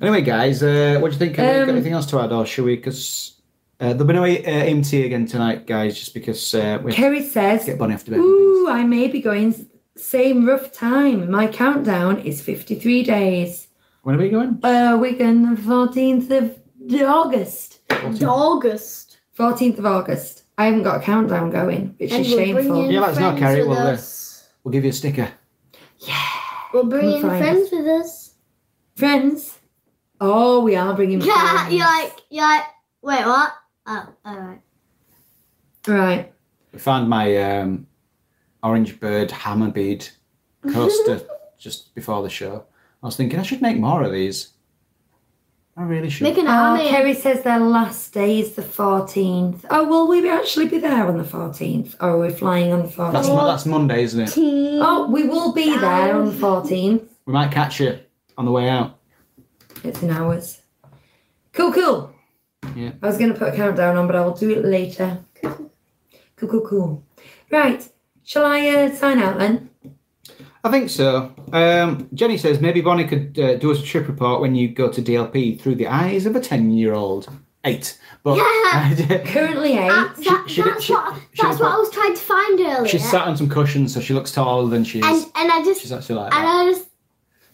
Anyway, guys, uh, what do you think? Have you got Um, anything else to add, or should we? Because uh, there'll be no uh, MT again tonight, guys, just because uh, we Kerry says, get Bonnie off to bed. Ooh, I may be going same rough time. My countdown is 53 days. When are we going? Uh, going the 14th of August. August. 14th of August. I haven't got a countdown going, which And is we're shameful. bringing Yeah, let us know, friends Carrie, with we'll, uh, us. We'll give you a sticker. Yeah. We're bringing find friends with us. Friends? Oh, we are bringing Yeah, you're like, you're like, wait, what? Oh, alright. Right. I found my um, orange bird Hama bead coaster just before the show. I was thinking I should make more of these. I really should. Make an Oh, army. Kerry says their last day is the 14th. Oh, will we actually be there on the 14th? Or are we flying on the 14th? that's that's Monday, isn't it? Oh, we will be there on the 14th. We might catch you on the way out. It's in hours. Cool, cool. Yeah. I was going to put a countdown on, but I'll do it later. Cool, cool, cool. Right. Shall I uh, sign out then? I think so. Um, Jenny says maybe Bonnie could uh, do us a trip report when you go to DLP through the eyes of a ten-year-old. Eight, but Currently eight. Ah, that, she- that's she- what, she that's was- what I was trying to find earlier. she's sat on some cushions, so she looks taller than she is. and, and I just, she's actually like and that. I just,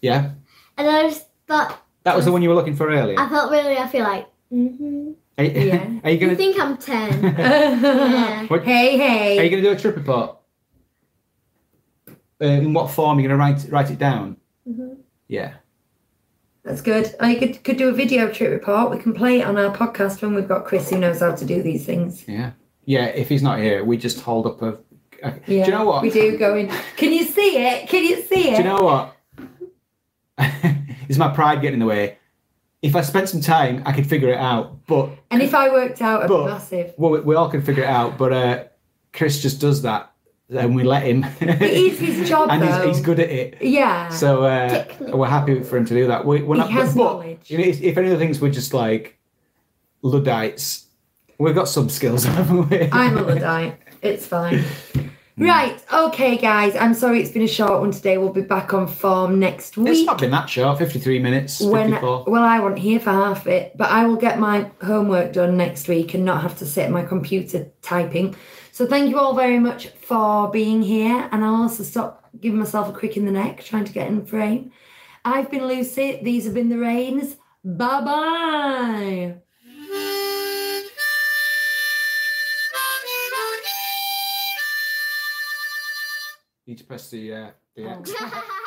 Yeah, and I just thought, that was the one you were looking for earlier. I felt really, I feel like, mm-hmm. Are, you- Yeah. are you You gonna? think I'm 10. yeah. What- hey, Are you gonna do a trip report? Uh, in what form are you gonna write write it down? Mhm. Yeah. That's good. I could, could do a video trip report. We can play it on our podcast when we've got Chris who knows how to do these things. Yeah. Yeah. If he's not here, we just hold up a. a Yeah, do you know what? We do go in. Can you see it? Can you see it? Do you know what? Is my pride getting in the way? If I spent some time, I could figure it out. But and if I worked out, be But- massive. well, we, we all can figure it out. But uh, Chris just does that, and we let him. It is his job, and he's, he's good at it. Yeah. So uh, we're happy for him to do that. We, we're He not, has but, knowledge. You know, if, if any of the things we're just like Luddites, we've got some skills, haven't we? I'm a Luddite. It's fine. Mm. Right, okay, guys. I'm sorry it's been a short one today. We'll be back on form next week. It's not been that short. Fifty-three minutes. when Fifty-four. well, I wasn't here for half it, but I will get my homework done next week and not have to sit at my computer typing. So thank you all very much for being here, and I'll also stop giving myself a crick in the neck trying to get in frame. I've been Lucy. These have been the Rains. Bye bye. Need to press the uh, the Oh. X.